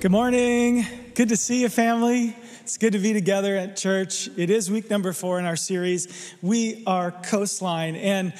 Good morning. Good to see you, family. It's good to be together at church. It is week number four in our series. We are Coastline. And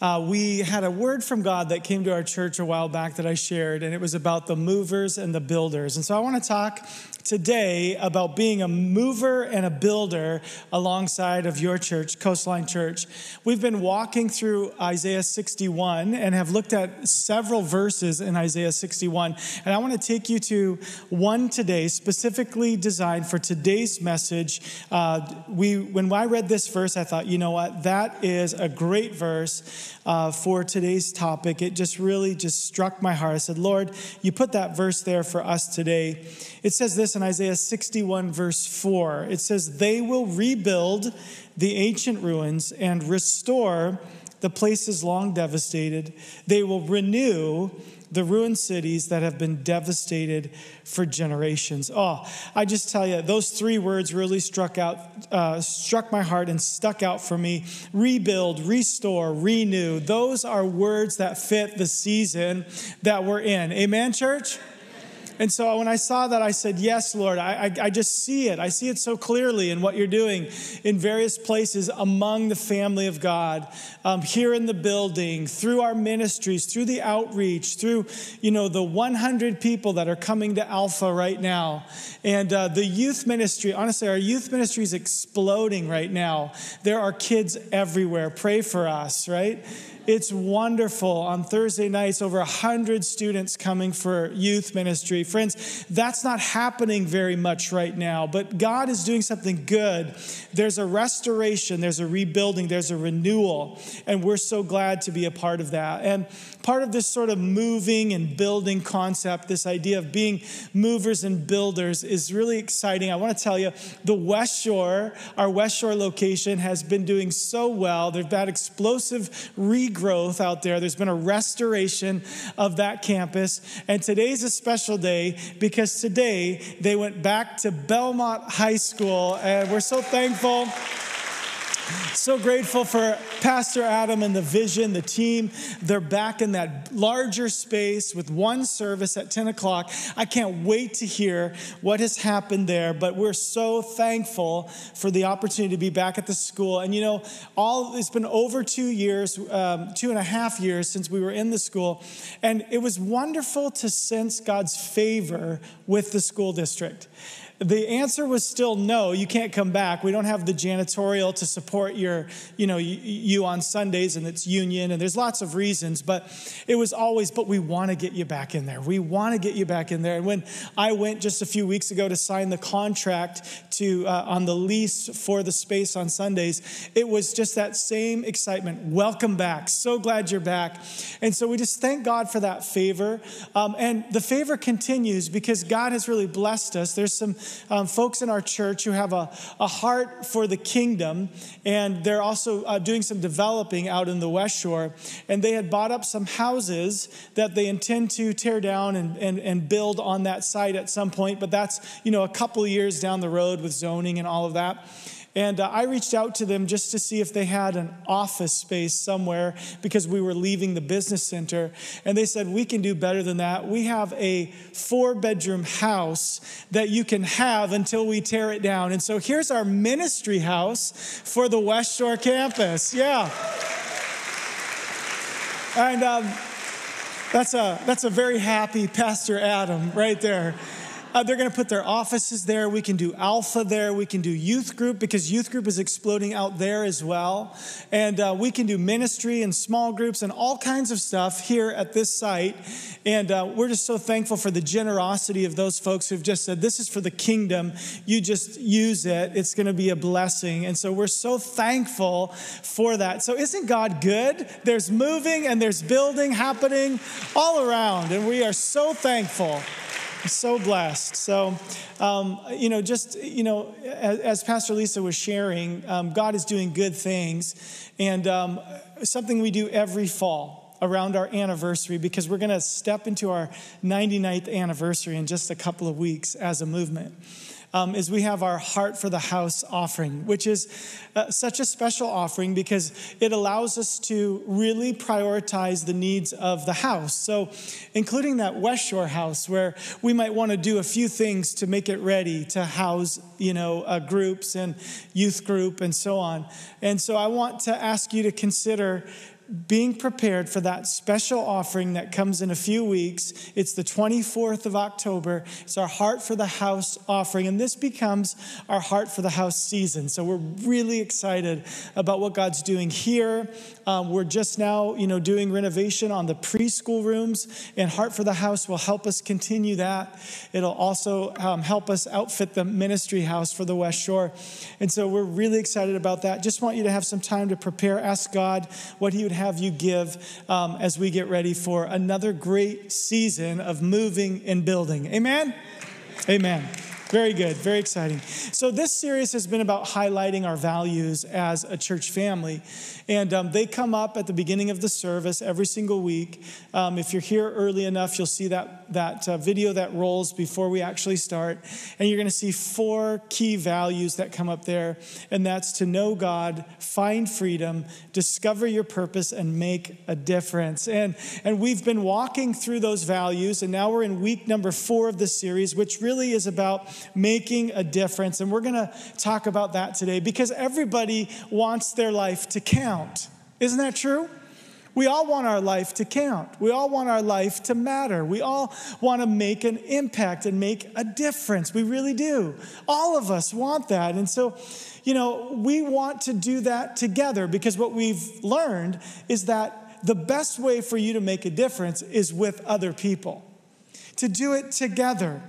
uh, we had a word from God that came to our church a while back that I shared, and it was about the movers and the builders. And so I want to talk today about being a mover and a builder alongside of your church, Coastline Church. We've been walking through Isaiah 61 and have looked at several verses in Isaiah 61. And I want to take you to one today, specifically designed for today's message. Uh, we, when I read this verse, I thought, you know what? That is a great verse uh, for today's topic. It just really just struck my heart. I said, Lord, you put that verse there for us today. It says this in Isaiah 61, verse 4. It says, They will rebuild the ancient ruins and restore the places long devastated. They will renew the ruined cities that have been devastated for generations. Oh, I just tell you, those three words really struck out, uh, struck my heart and stuck out for me. Rebuild, restore, renew. Those are words that fit the season that we're in. Amen, church? And so when I saw that, I said, Yes, Lord, I, I, I, just see it. I see it so clearly in what you're doing in various places among the family of God, um, here in the building, through our ministries, through the outreach, through, you know, the 100 people that are coming to Alpha right now. And uh, the youth ministry, honestly, our youth ministry is exploding right now. There are kids everywhere. Pray for us, right? It's wonderful. On Thursday nights, over 100 students coming for youth ministry. Friends, that's not happening very much right now, but God is doing something good. There's a restoration, there's a rebuilding, there's a renewal, and we're so glad to be a part of that. And part of this sort of moving and building concept, this idea of being movers and builders, is really exciting. I want to tell you, the West Shore, our West Shore location, has been doing so well. They've had explosive regrowth out there. There's been a restoration of that campus. And today's a special day because today they went back to Belmont High School, and we're so thankful. So grateful for Pastor Adam and the vision, the team. They're back in that larger space with one service at 10 o'clock. I can't wait to hear what has happened there, but we're so thankful for the opportunity to be back at the school. And you know, all it's been over two years, um, two and a half years since we were in the school, and it was wonderful to sense God's favor with the school district the answer was still no you can't come back. We don't have the janitorial to support your you know you on sundays and it's union and there's lots of reasons but it was always but we want to get you back in there. We want to get you back in there. And when i went just a few weeks ago to sign the contract to uh, on the lease for the space on sundays it was just that same excitement. Welcome back. So glad you're back. And so we just thank god for that favor. Um, and the favor continues because god has really blessed us. There's some um, folks in our church who have a, a heart for the kingdom, and they're also uh, doing some developing out in the West Shore. And they had bought up some houses that they intend to tear down and, and, and build on that site at some point, but that's, you know, a couple years down the road with zoning and all of that. And uh, I reached out to them just to see if they had an office space somewhere because we were leaving the business center. And they said, We can do better than that. We have a four bedroom house that you can have until we tear it down. And so here's our ministry house for the West Shore campus. Yeah. And um, that's, a, that's a very happy Pastor Adam right there. Uh, they're going to put their offices there. We can do alpha there. We can do youth group because youth group is exploding out there as well. And uh, we can do ministry and small groups and all kinds of stuff here at this site. And uh, we're just so thankful for the generosity of those folks who've just said, This is for the kingdom. You just use it, it's going to be a blessing. And so we're so thankful for that. So, isn't God good? There's moving and there's building happening all around. And we are so thankful so blessed. So, um, you know, just, you know, as, as Pastor Lisa was sharing, um, God is doing good things. And um, something we do every fall around our anniversary, because we're going to step into our 99th anniversary in just a couple of weeks as a movement. Um, is we have our Heart for the House offering, which is uh, such a special offering because it allows us to really prioritize the needs of the house. So, including that West Shore house where we might want to do a few things to make it ready to house, you know, uh, groups and youth group and so on. And so, I want to ask you to consider being prepared for that special offering that comes in a few weeks. It's the 24th of October. It's our Heart for the House offering, and this becomes our Heart for the House season. So we're really excited about what God's doing here. Um, we're just now, you know, doing renovation on the preschool rooms, and Heart for the House will help us continue that. It'll also um, help us outfit the ministry house for the West Shore. And so we're really excited about that. Just want you to have some time to prepare, ask God what He would have you give um, as we get ready for another great season of moving and building. Amen? Amen. Very good, very exciting. So, this series has been about highlighting our values as a church family. And um, they come up at the beginning of the service every single week. Um, if you're here early enough, you'll see that, that uh, video that rolls before we actually start. And you're going to see four key values that come up there. And that's to know God, find freedom, discover your purpose, and make a difference. And, and we've been walking through those values. And now we're in week number four of the series, which really is about making a difference. And we're going to talk about that today because everybody wants their life to count. Isn't that true? We all want our life to count. We all want our life to matter. We all want to make an impact and make a difference. We really do. All of us want that. And so, you know, we want to do that together because what we've learned is that the best way for you to make a difference is with other people, to do it together.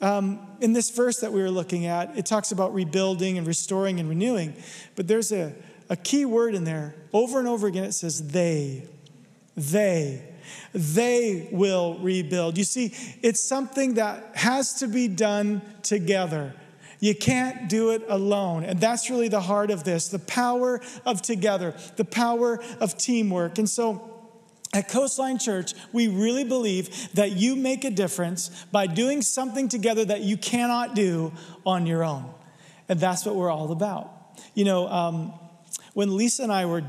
Um, in this verse that we were looking at, it talks about rebuilding and restoring and renewing, but there's a, a key word in there. Over and over again, it says they. They. They will rebuild. You see, it's something that has to be done together. You can't do it alone. And that's really the heart of this the power of together, the power of teamwork. And so, at Coastline Church, we really believe that you make a difference by doing something together that you cannot do on your own. And that's what we're all about. You know, um, when Lisa and I were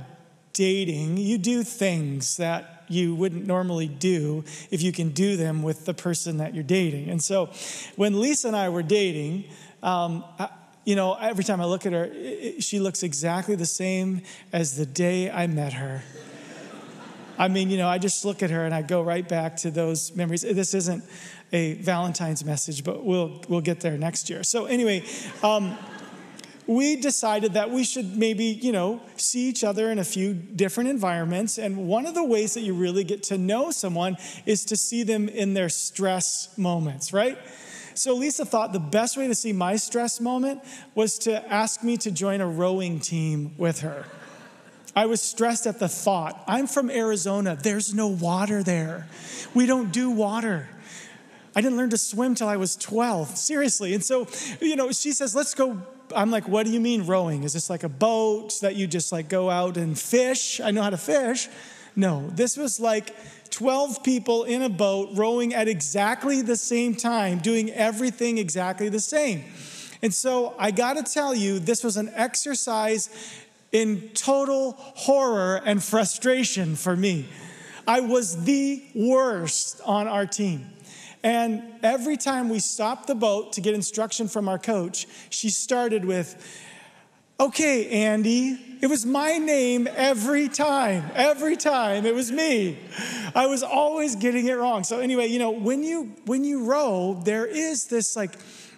dating, you do things that you wouldn't normally do if you can do them with the person that you're dating. And so when Lisa and I were dating, um, I, you know, every time I look at her, she looks exactly the same as the day I met her. I mean, you know, I just look at her and I go right back to those memories. This isn't a Valentine's message, but we'll we'll get there next year. So anyway, um, we decided that we should maybe, you know, see each other in a few different environments. And one of the ways that you really get to know someone is to see them in their stress moments, right? So Lisa thought the best way to see my stress moment was to ask me to join a rowing team with her. I was stressed at the thought. I'm from Arizona. There's no water there. We don't do water. I didn't learn to swim till I was 12, seriously. And so, you know, she says, let's go. I'm like, what do you mean rowing? Is this like a boat that you just like go out and fish? I know how to fish. No, this was like 12 people in a boat rowing at exactly the same time, doing everything exactly the same. And so I got to tell you, this was an exercise in total horror and frustration for me. I was the worst on our team. And every time we stopped the boat to get instruction from our coach, she started with, Okay, Andy. It was my name every time. Every time. It was me. I was always getting it wrong. So anyway, you know, when you when you row, there is this like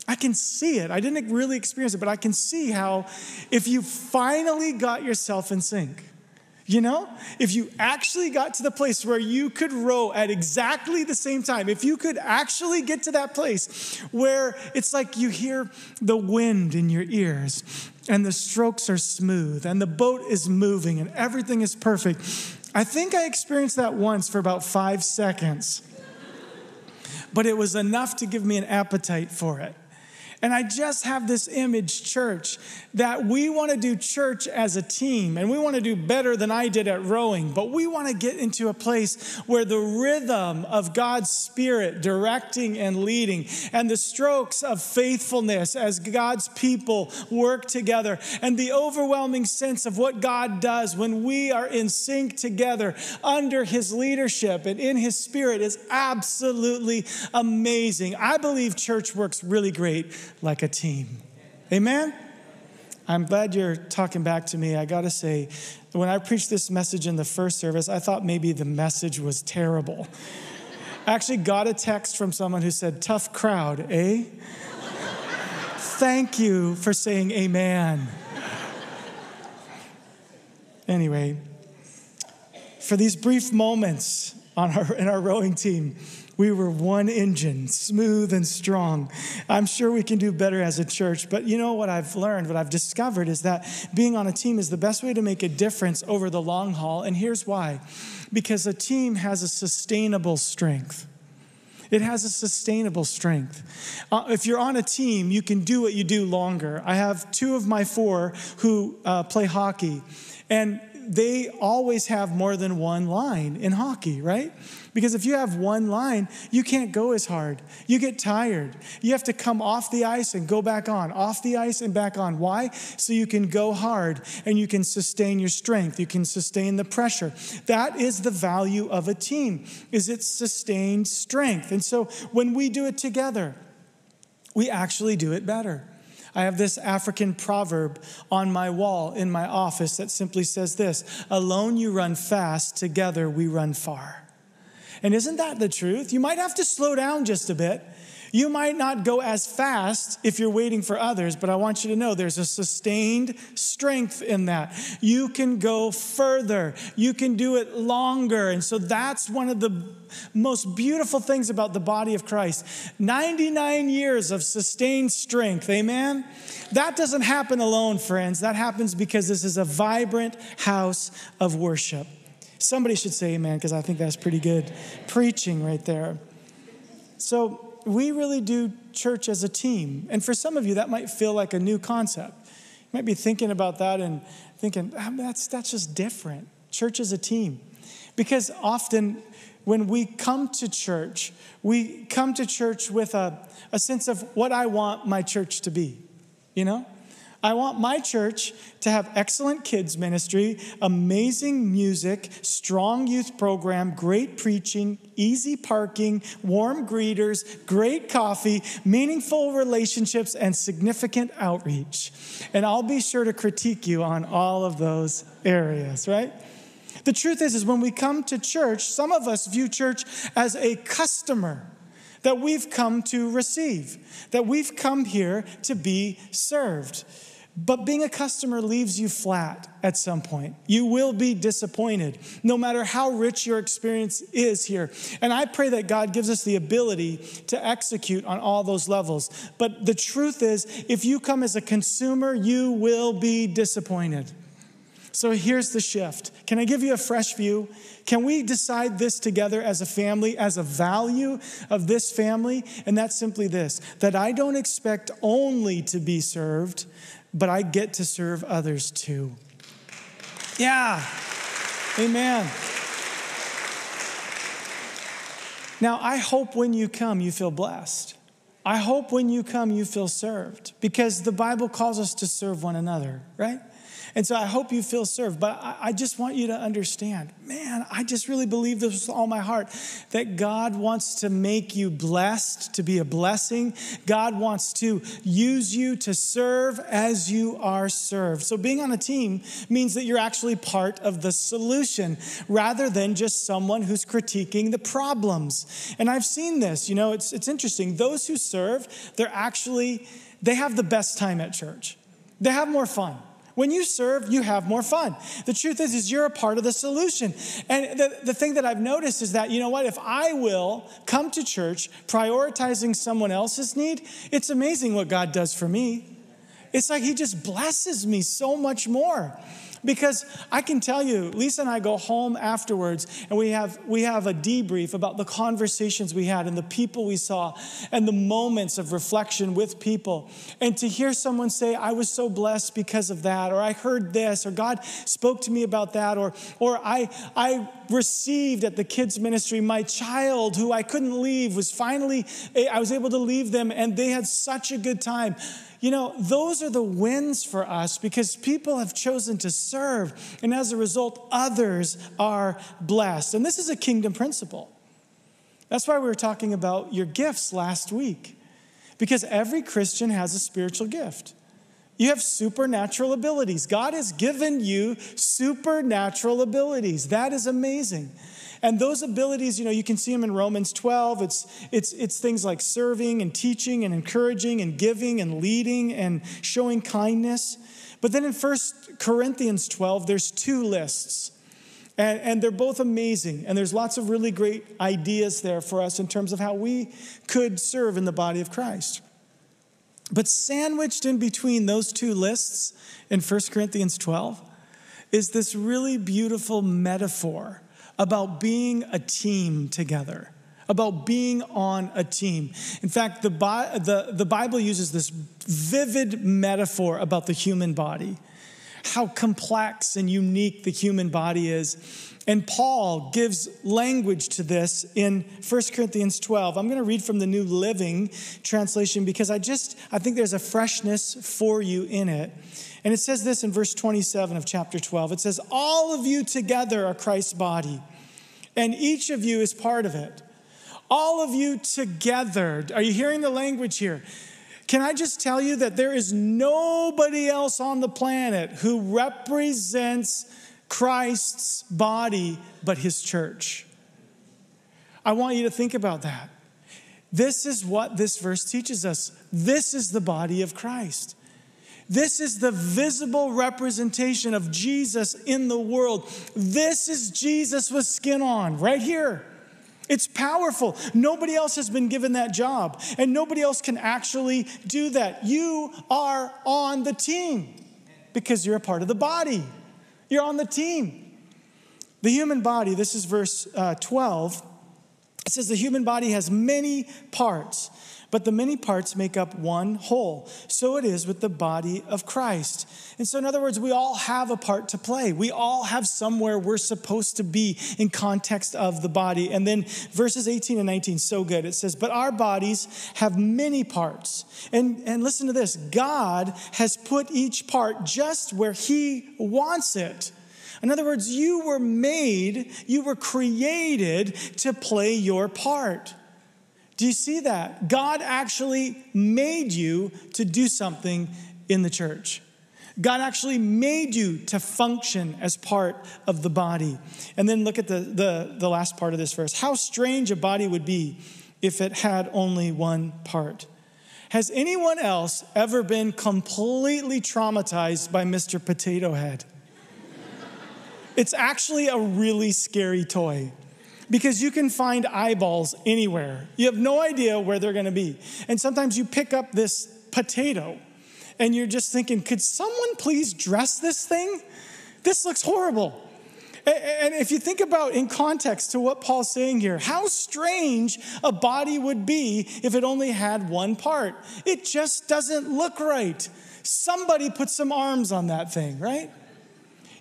I can see it. I didn't really experience it, but I can see how if you finally got yourself in sync, you know, if you actually got to the place where you could row at exactly the same time, if you could actually get to that place where it's like you hear the wind in your ears and the strokes are smooth and the boat is moving and everything is perfect. I think I experienced that once for about five seconds, but it was enough to give me an appetite for it. And I just have this image, church, that we want to do church as a team and we want to do better than I did at rowing, but we want to get into a place where the rhythm of God's Spirit directing and leading and the strokes of faithfulness as God's people work together and the overwhelming sense of what God does when we are in sync together under His leadership and in His Spirit is absolutely amazing. I believe church works really great like a team. Amen? I'm glad you're talking back to me. I got to say, when I preached this message in the first service, I thought maybe the message was terrible. I actually got a text from someone who said, Tough crowd, eh? Thank you for saying amen. Anyway, for these brief moments on our, in our rowing team, we were one engine, smooth and strong. I'm sure we can do better as a church, but you know what I've learned, what I've discovered is that being on a team is the best way to make a difference over the long haul. And here's why because a team has a sustainable strength. It has a sustainable strength. Uh, if you're on a team, you can do what you do longer. I have two of my four who uh, play hockey, and they always have more than one line in hockey, right? Because if you have one line, you can't go as hard. You get tired. You have to come off the ice and go back on, off the ice and back on. Why? So you can go hard and you can sustain your strength. You can sustain the pressure. That is the value of a team. Is its sustained strength. And so when we do it together, we actually do it better. I have this African proverb on my wall in my office that simply says this Alone you run fast, together we run far. And isn't that the truth? You might have to slow down just a bit. You might not go as fast if you're waiting for others, but I want you to know there's a sustained strength in that. You can go further, you can do it longer. And so that's one of the most beautiful things about the body of Christ 99 years of sustained strength. Amen? That doesn't happen alone, friends. That happens because this is a vibrant house of worship. Somebody should say amen because I think that's pretty good preaching right there. So, we really do church as a team. And for some of you, that might feel like a new concept. You might be thinking about that and thinking, ah, that's, that's just different. Church as a team. Because often when we come to church, we come to church with a, a sense of what I want my church to be, you know? I want my church to have excellent kids ministry, amazing music, strong youth program, great preaching, easy parking, warm greeters, great coffee, meaningful relationships, and significant outreach. And I'll be sure to critique you on all of those areas, right? The truth is is when we come to church, some of us view church as a customer that we've come to receive, that we've come here to be served. But being a customer leaves you flat at some point. You will be disappointed, no matter how rich your experience is here. And I pray that God gives us the ability to execute on all those levels. But the truth is, if you come as a consumer, you will be disappointed. So here's the shift. Can I give you a fresh view? Can we decide this together as a family, as a value of this family? And that's simply this that I don't expect only to be served, but I get to serve others too. Yeah. Amen. Now, I hope when you come, you feel blessed. I hope when you come, you feel served because the Bible calls us to serve one another, right? And so I hope you feel served. But I, just want you to understand, man, I just really believe this with all my heart that God wants to make you blessed, to be a blessing. God wants to use you to serve as you are served. So being on a team means that you're actually part of the solution rather than just someone who's critiquing the problems. And I've seen this, you know, it's, it's interesting. Those who serve, they're actually, they have the best time at church. They have more fun. When you serve, you have more fun. The truth is, is you're a part of the solution. And the, the thing that I've noticed is that, you know what, if I will come to church prioritizing someone else's need, it's amazing what God does for me. It's like He just blesses me so much more. Because I can tell you, Lisa and I go home afterwards and we have, we have a debrief about the conversations we had and the people we saw and the moments of reflection with people. And to hear someone say, I was so blessed because of that, or I heard this, or God spoke to me about that, or, or I, I received at the kids' ministry my child who I couldn't leave was finally, I was able to leave them and they had such a good time. You know, those are the wins for us because people have chosen to serve, and as a result, others are blessed. And this is a kingdom principle. That's why we were talking about your gifts last week, because every Christian has a spiritual gift. You have supernatural abilities. God has given you supernatural abilities. That is amazing. And those abilities, you know, you can see them in Romans 12. It's, it's, it's things like serving and teaching and encouraging and giving and leading and showing kindness. But then in 1 Corinthians 12, there's two lists. And, and they're both amazing. And there's lots of really great ideas there for us in terms of how we could serve in the body of Christ. But sandwiched in between those two lists in 1 Corinthians 12 is this really beautiful metaphor about being a team together, about being on a team. In fact, the, the, the Bible uses this vivid metaphor about the human body, how complex and unique the human body is. And Paul gives language to this in 1 Corinthians 12. I'm going to read from the New Living Translation because I just I think there's a freshness for you in it. And it says this in verse 27 of chapter 12. It says, All of you together are Christ's body, and each of you is part of it. All of you together. Are you hearing the language here? Can I just tell you that there is nobody else on the planet who represents Christ's body but his church? I want you to think about that. This is what this verse teaches us. This is the body of Christ. This is the visible representation of Jesus in the world. This is Jesus with skin on, right here. It's powerful. Nobody else has been given that job, and nobody else can actually do that. You are on the team because you're a part of the body. You're on the team. The human body, this is verse uh, 12, it says the human body has many parts but the many parts make up one whole. So it is with the body of Christ. And so, in other words, we all have a part to play. We all have somewhere we're supposed to be in context of the body. And then verses 18 and 19, so good. It says, But our bodies have many parts. And, and listen to this God has put each part just where He wants it. In other words, you were made, you were created to play your part. Do you see that? God actually made you to do something in the church. God actually made you to function as part of the body. And then look at the, the, the last part of this verse. How strange a body would be if it had only one part. Has anyone else ever been completely traumatized by Mr. Potato Head? it's actually a really scary toy because you can find eyeballs anywhere. You have no idea where they're going to be. And sometimes you pick up this potato and you're just thinking, could someone please dress this thing? This looks horrible. And if you think about in context to what Paul's saying here, how strange a body would be if it only had one part. It just doesn't look right. Somebody put some arms on that thing, right?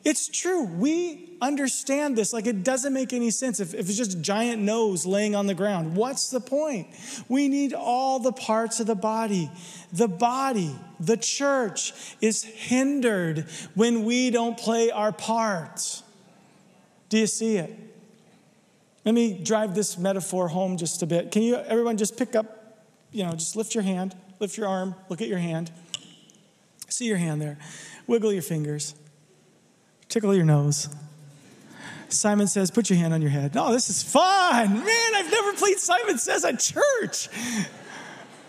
It's true. We understand this. Like, it doesn't make any sense if, if it's just a giant nose laying on the ground. What's the point? We need all the parts of the body. The body, the church, is hindered when we don't play our part. Do you see it? Let me drive this metaphor home just a bit. Can you, everyone, just pick up, you know, just lift your hand, lift your arm, look at your hand. See your hand there. Wiggle your fingers. Tickle your nose. Simon says, Put your hand on your head. Oh, this is fun. Man, I've never played Simon Says at church.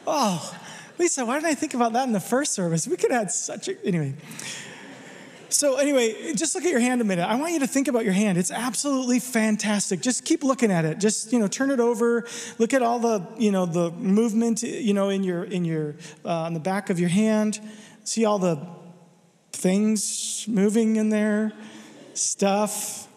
Oh, Lisa, why didn't I think about that in the first service? We could have had such a. Anyway. So, anyway, just look at your hand a minute. I want you to think about your hand. It's absolutely fantastic. Just keep looking at it. Just, you know, turn it over. Look at all the, you know, the movement, you know, in your, in your, uh, on the back of your hand. See all the things moving in there, stuff.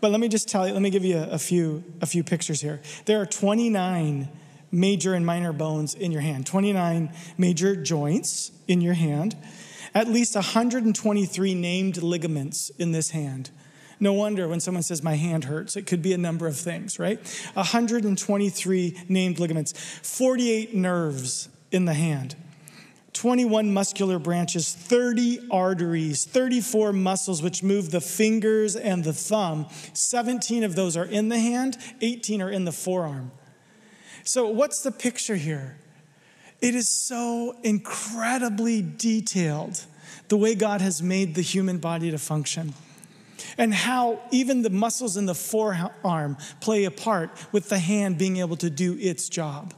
But let me just tell you, let me give you a, a, few, a few pictures here. There are 29 major and minor bones in your hand, 29 major joints in your hand, at least 123 named ligaments in this hand. No wonder when someone says, My hand hurts, it could be a number of things, right? 123 named ligaments, 48 nerves in the hand. 21 muscular branches, 30 arteries, 34 muscles which move the fingers and the thumb. 17 of those are in the hand, 18 are in the forearm. So, what's the picture here? It is so incredibly detailed the way God has made the human body to function. And how even the muscles in the forearm play a part with the hand being able to do its job.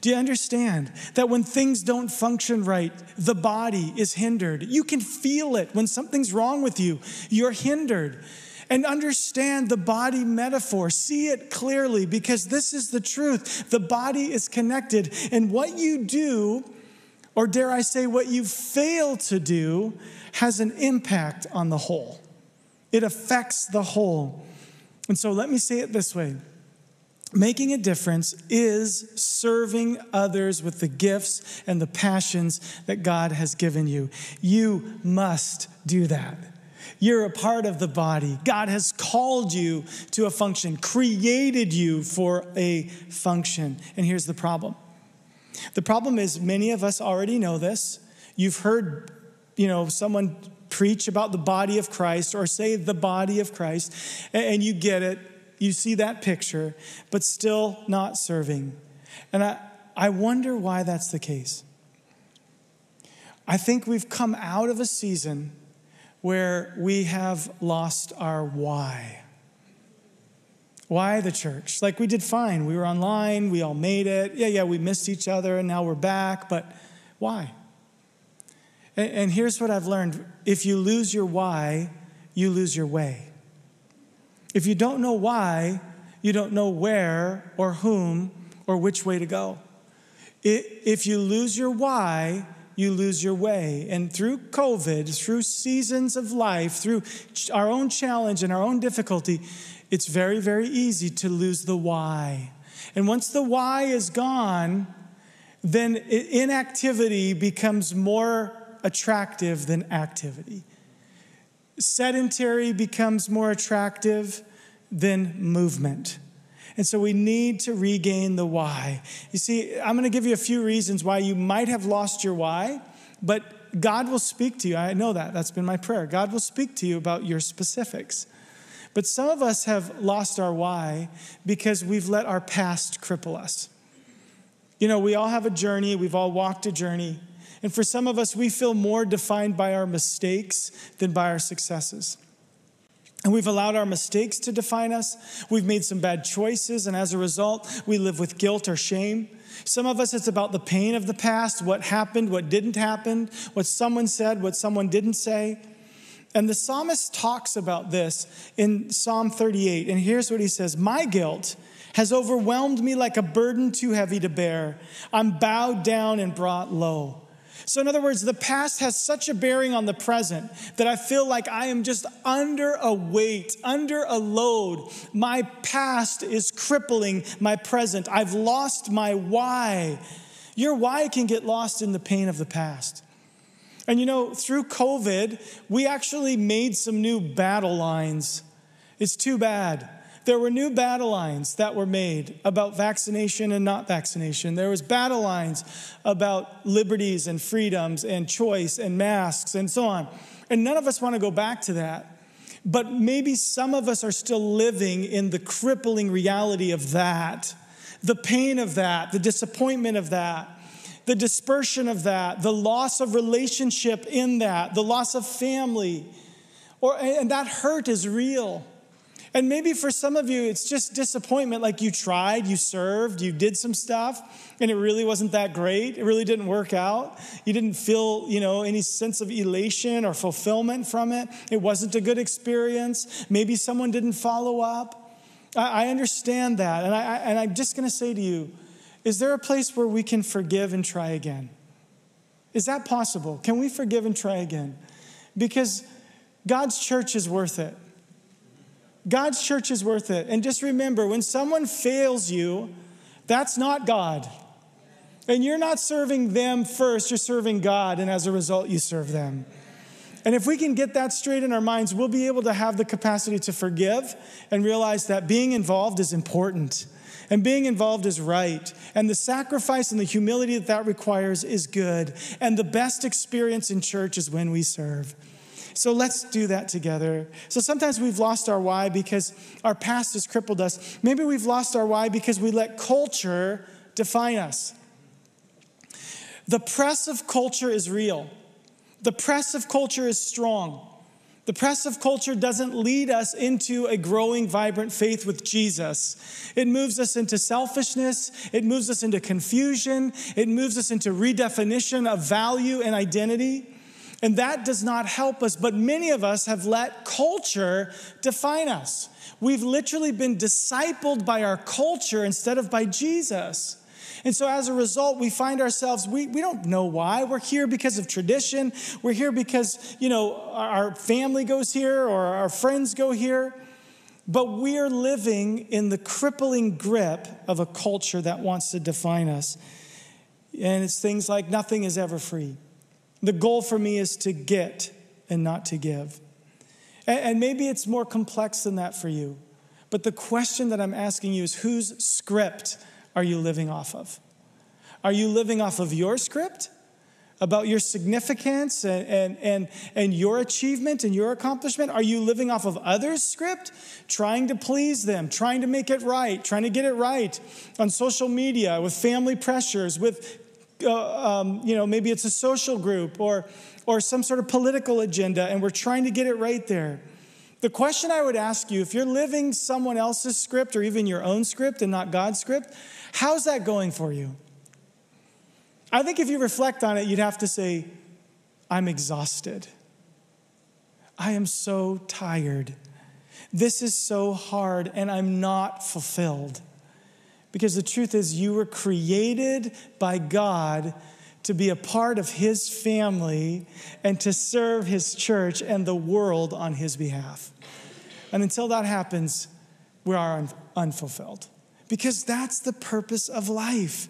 Do you understand that when things don't function right, the body is hindered? You can feel it when something's wrong with you, you're hindered. And understand the body metaphor. See it clearly because this is the truth. The body is connected, and what you do, or dare I say, what you fail to do, has an impact on the whole. It affects the whole. And so let me say it this way Making a difference is serving others with the gifts and the passions that God has given you. You must do that. You're a part of the body. God has called you to a function, created you for a function. And here's the problem the problem is, many of us already know this. You've heard, you know, someone preach about the body of Christ or say the body of Christ, and you get it you see that picture, but still not serving. And I, I wonder why that's the case. I think we've come out of a season where we have lost our why. Why the church? Like we did fine. We were online, we all made it. Yeah, yeah, we missed each other and now we're back, but why? And, and here's what I've learned if you lose your why, you lose your way. If you don't know why, you don't know where or whom or which way to go. If you lose your why, you lose your way. And through COVID, through seasons of life, through our own challenge and our own difficulty, it's very, very easy to lose the why. And once the why is gone, then inactivity becomes more attractive than activity sedentary becomes more attractive than movement. And so we need to regain the why. You see, I'm going to give you a few reasons why you might have lost your why, but God will speak to you. I know that. That's been my prayer. God will speak to you about your specifics. But some of us have lost our why because we've let our past cripple us. You know, we all have a journey, we've all walked a journey. And for some of us, we feel more defined by our mistakes than by our successes. And we've allowed our mistakes to define us. We've made some bad choices, and as a result, we live with guilt or shame. Some of us, it's about the pain of the past what happened, what didn't happen, what someone said, what someone didn't say. And the psalmist talks about this in Psalm 38. And here's what he says My guilt has overwhelmed me like a burden too heavy to bear. I'm bowed down and brought low. So, in other words, the past has such a bearing on the present that I feel like I am just under a weight, under a load. My past is crippling my present. I've lost my why. Your why can get lost in the pain of the past. And you know, through COVID, we actually made some new battle lines. It's too bad there were new battle lines that were made about vaccination and not vaccination. There was battle lines about liberties and freedoms and choice and masks and so on. And none of us want to go back to that. But maybe some of us are still living in the crippling reality of that, the pain of that, the disappointment of that, the dispersion of that, the loss of relationship in that, the loss of family. Or, and that hurt is real. And maybe for some of you, it's just disappointment like you tried, you served, you did some stuff, and it really wasn't that great. It really didn't work out. You didn't feel, you know, any sense of elation or fulfillment from it. It wasn't a good experience. Maybe someone didn't follow up. I, I understand that. And, I, and I'm just going to say to you is there a place where we can forgive and try again? Is that possible? Can we forgive and try again? because God's church is worth it. God's church is worth it. And just remember when someone fails you, that's not God. And you're not serving them first, you're serving God, and as a result, you serve them. And if we can get that straight in our minds, we'll be able to have the capacity to forgive and realize that being involved is important and being involved is right. And the sacrifice and the humility that that requires is good. And the best experience in church is when we serve. So let's do that together. So sometimes we've lost our why because our past has crippled us. Maybe we've lost our why because we let culture define us. The press of culture is real. The press of culture is strong. The press of culture doesn't lead us into a growing, vibrant faith with Jesus. It moves us into selfishness. It moves us into confusion. It moves us into redefinition of value and identity. And that does not help us. But many of us have let culture define us. We've literally been discipled by our culture instead of by Jesus. And so as a result, we find ourselves, we, we don't know why. We're here because of tradition. We're here because, you know, our family goes here or our friends go here. But we are living in the crippling grip of a culture that wants to define us. And it's things like nothing is ever free. The goal for me is to get and not to give. And maybe it's more complex than that for you. But the question that I'm asking you is whose script are you living off of? Are you living off of your script about your significance and, and, and, and your achievement and your accomplishment? Are you living off of others' script, trying to please them, trying to make it right, trying to get it right on social media with family pressures, with uh, um, you know, maybe it's a social group or, or some sort of political agenda, and we're trying to get it right there. The question I would ask you if you're living someone else's script or even your own script and not God's script, how's that going for you? I think if you reflect on it, you'd have to say, I'm exhausted. I am so tired. This is so hard, and I'm not fulfilled. Because the truth is, you were created by God to be a part of His family and to serve His church and the world on His behalf. And until that happens, we are unfulfilled because that's the purpose of life.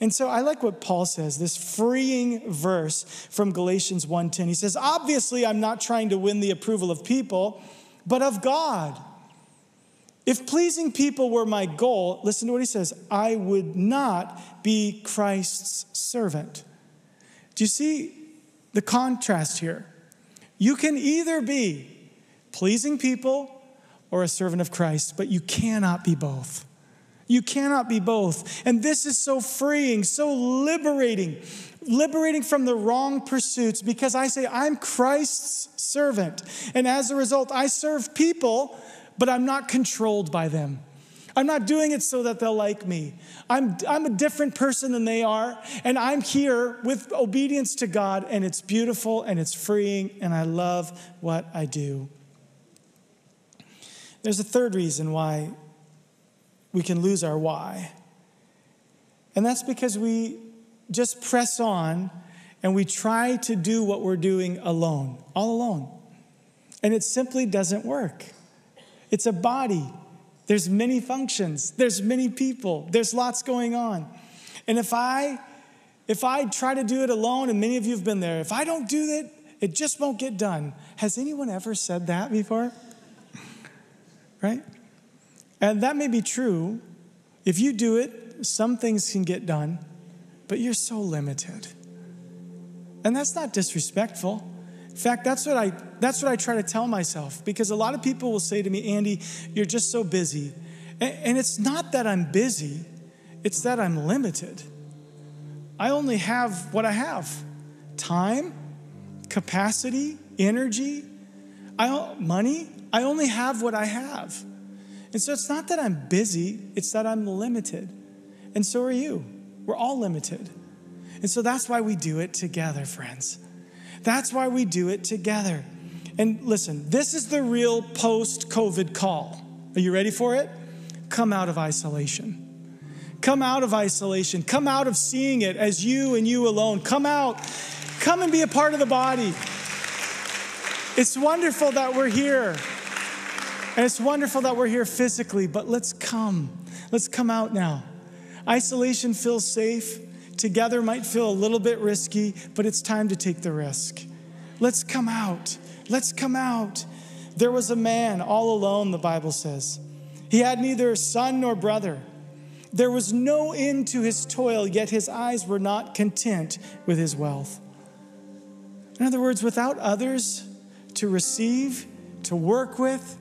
And so I like what Paul says, this freeing verse from Galatians 1:10. He says, "Obviously I'm not trying to win the approval of people, but of God. If pleasing people were my goal, listen to what he says, I would not be Christ's servant." Do you see the contrast here? You can either be pleasing people or a servant of Christ, but you cannot be both. You cannot be both. And this is so freeing, so liberating, liberating from the wrong pursuits because I say, I'm Christ's servant. And as a result, I serve people, but I'm not controlled by them. I'm not doing it so that they'll like me. I'm, I'm a different person than they are, and I'm here with obedience to God, and it's beautiful and it's freeing, and I love what I do. There's a third reason why we can lose our why. And that's because we just press on and we try to do what we're doing alone, all alone. And it simply doesn't work. It's a body. There's many functions. There's many people. There's lots going on. And if I if I try to do it alone and many of you have been there, if I don't do it, it just won't get done. Has anyone ever said that before? right? And that may be true. If you do it, some things can get done, but you're so limited. And that's not disrespectful. In fact, that's what I that's what I try to tell myself because a lot of people will say to me, "Andy, you're just so busy." And, it's not that I'm busy, it's that I'm limited. I only have what I have. Time, capacity, energy, I, money. I only have what I have. And so it's not that I'm busy, it's that I'm limited. And so are you. We're all limited. And so that's why we do it together, friends. That's why we do it together. And listen, this is the real post COVID call. Are you ready for it? Come out of isolation. Come out of isolation. Come out of seeing it as you and you alone. Come out. Come and be a part of the body. It's wonderful that we're here. And it's wonderful that we're here physically, but let's come. Let's come out now. Isolation feels safe. Together might feel a little bit risky, but it's time to take the risk. Let's come out. Let's come out. There was a man all alone, the Bible says. He had neither son nor brother. There was no end to his toil, yet his eyes were not content with his wealth. In other words, without others to receive, to work with,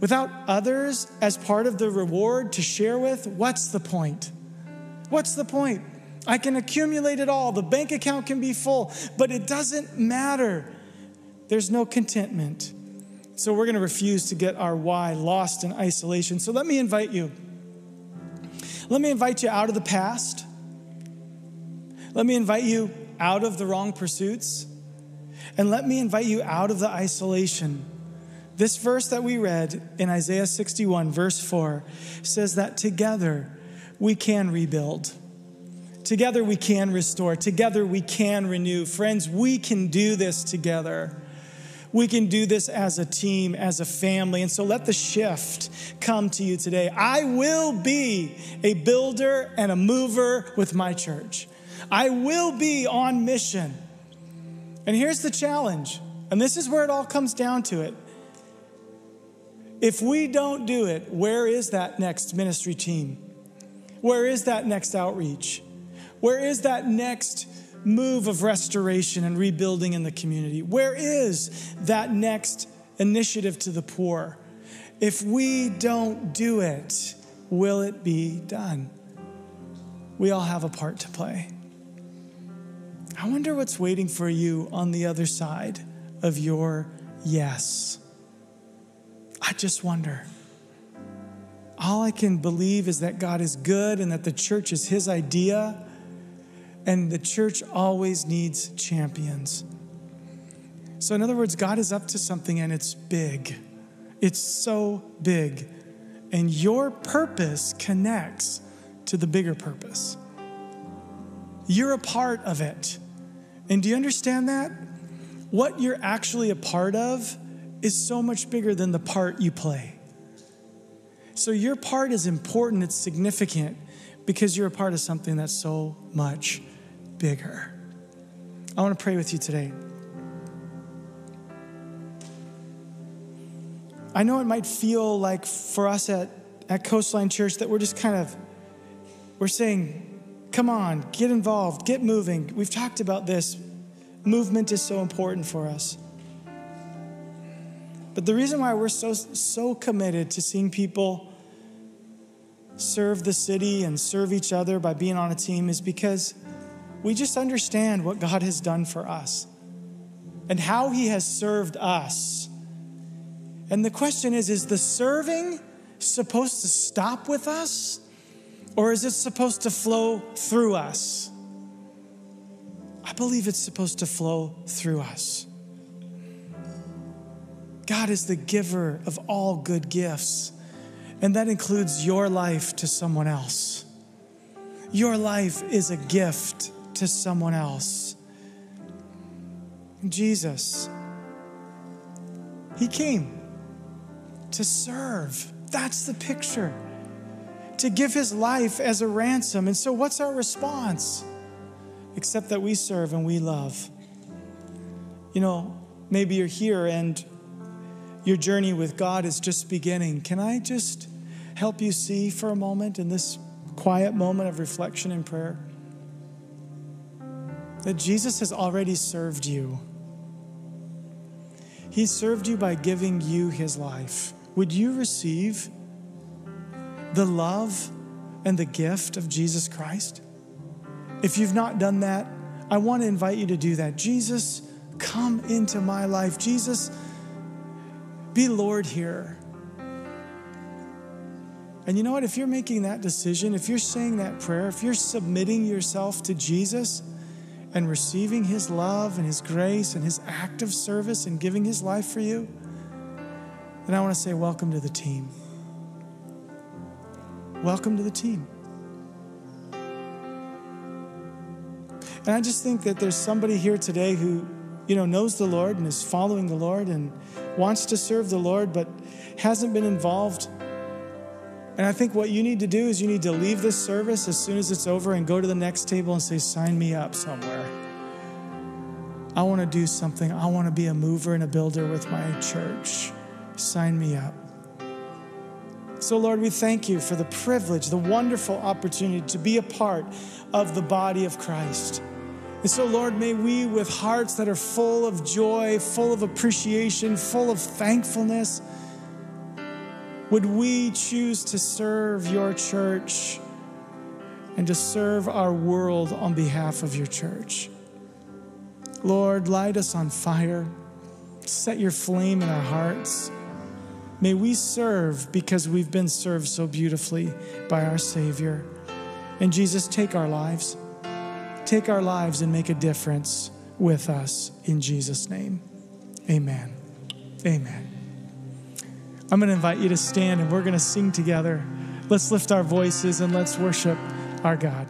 without others as part of the reward to share with, what's the point? What's the point? I can accumulate it all. The bank account can be full, but it doesn't matter. There's no contentment. So we're going to refuse to get our why lost in isolation. So let me invite you. Let me invite you out of the past. Let me invite you out of the wrong pursuits. And let me invite you out of the isolation. This verse that we read in Isaiah 61, verse 4, says that together we can rebuild. Together we can restore. Together we can renew. Friends, we can do this together. We can do this as a team, as a family. And so let the shift come to you today. I will be a builder and a mover with my church. I will be on mission. And here's the challenge, and this is where it all comes down to it. If we don't do it, where is that next ministry team? Where is that next outreach? Where is that next move of restoration and rebuilding in the community? Where is that next initiative to the poor? If we don't do it, will it be done? We all have a part to play. I wonder what's waiting for you on the other side of your yes. I just wonder. All I can believe is that God is good and that the church is His idea and the church always needs champions. So, in other words, God is up to something and it's big. It's so big. And your purpose connects to the bigger purpose. You're a part of it. And do you understand that? What you're actually a part of is so much bigger than the part you play. So, your part is important, it's significant because you're a part of something that's so much bigger. I want to pray with you today. I know it might feel like for us at, at Coastline Church that we're just kind of we're saying, come on, get involved, get moving. We've talked about this. Movement is so important for us. But the reason why we're so so committed to seeing people serve the city and serve each other by being on a team is because we just understand what God has done for us and how He has served us. And the question is is the serving supposed to stop with us or is it supposed to flow through us? I believe it's supposed to flow through us. God is the giver of all good gifts, and that includes your life to someone else. Your life is a gift to someone else. Jesus, He came to serve. That's the picture. To give His life as a ransom. And so, what's our response? Except that we serve and we love. You know, maybe you're here and your journey with God is just beginning. Can I just help you see for a moment in this quiet moment of reflection and prayer? That Jesus has already served you. He served you by giving you his life. Would you receive the love and the gift of Jesus Christ? If you've not done that, I want to invite you to do that. Jesus, come into my life. Jesus, be Lord here. And you know what? If you're making that decision, if you're saying that prayer, if you're submitting yourself to Jesus, and receiving His love and His grace and His active service and giving His life for you, then I want to say, Welcome to the team. Welcome to the team. And I just think that there's somebody here today who you know, knows the Lord and is following the Lord and wants to serve the Lord, but hasn't been involved. And I think what you need to do is you need to leave this service as soon as it's over and go to the next table and say, Sign me up somewhere. I want to do something. I want to be a mover and a builder with my church. Sign me up. So, Lord, we thank you for the privilege, the wonderful opportunity to be a part of the body of Christ. And so, Lord, may we, with hearts that are full of joy, full of appreciation, full of thankfulness, would we choose to serve your church and to serve our world on behalf of your church? Lord, light us on fire, set your flame in our hearts. May we serve because we've been served so beautifully by our Savior. And Jesus, take our lives. Take our lives and make a difference with us in Jesus' name. Amen. Amen. I'm going to invite you to stand and we're going to sing together. Let's lift our voices and let's worship our God.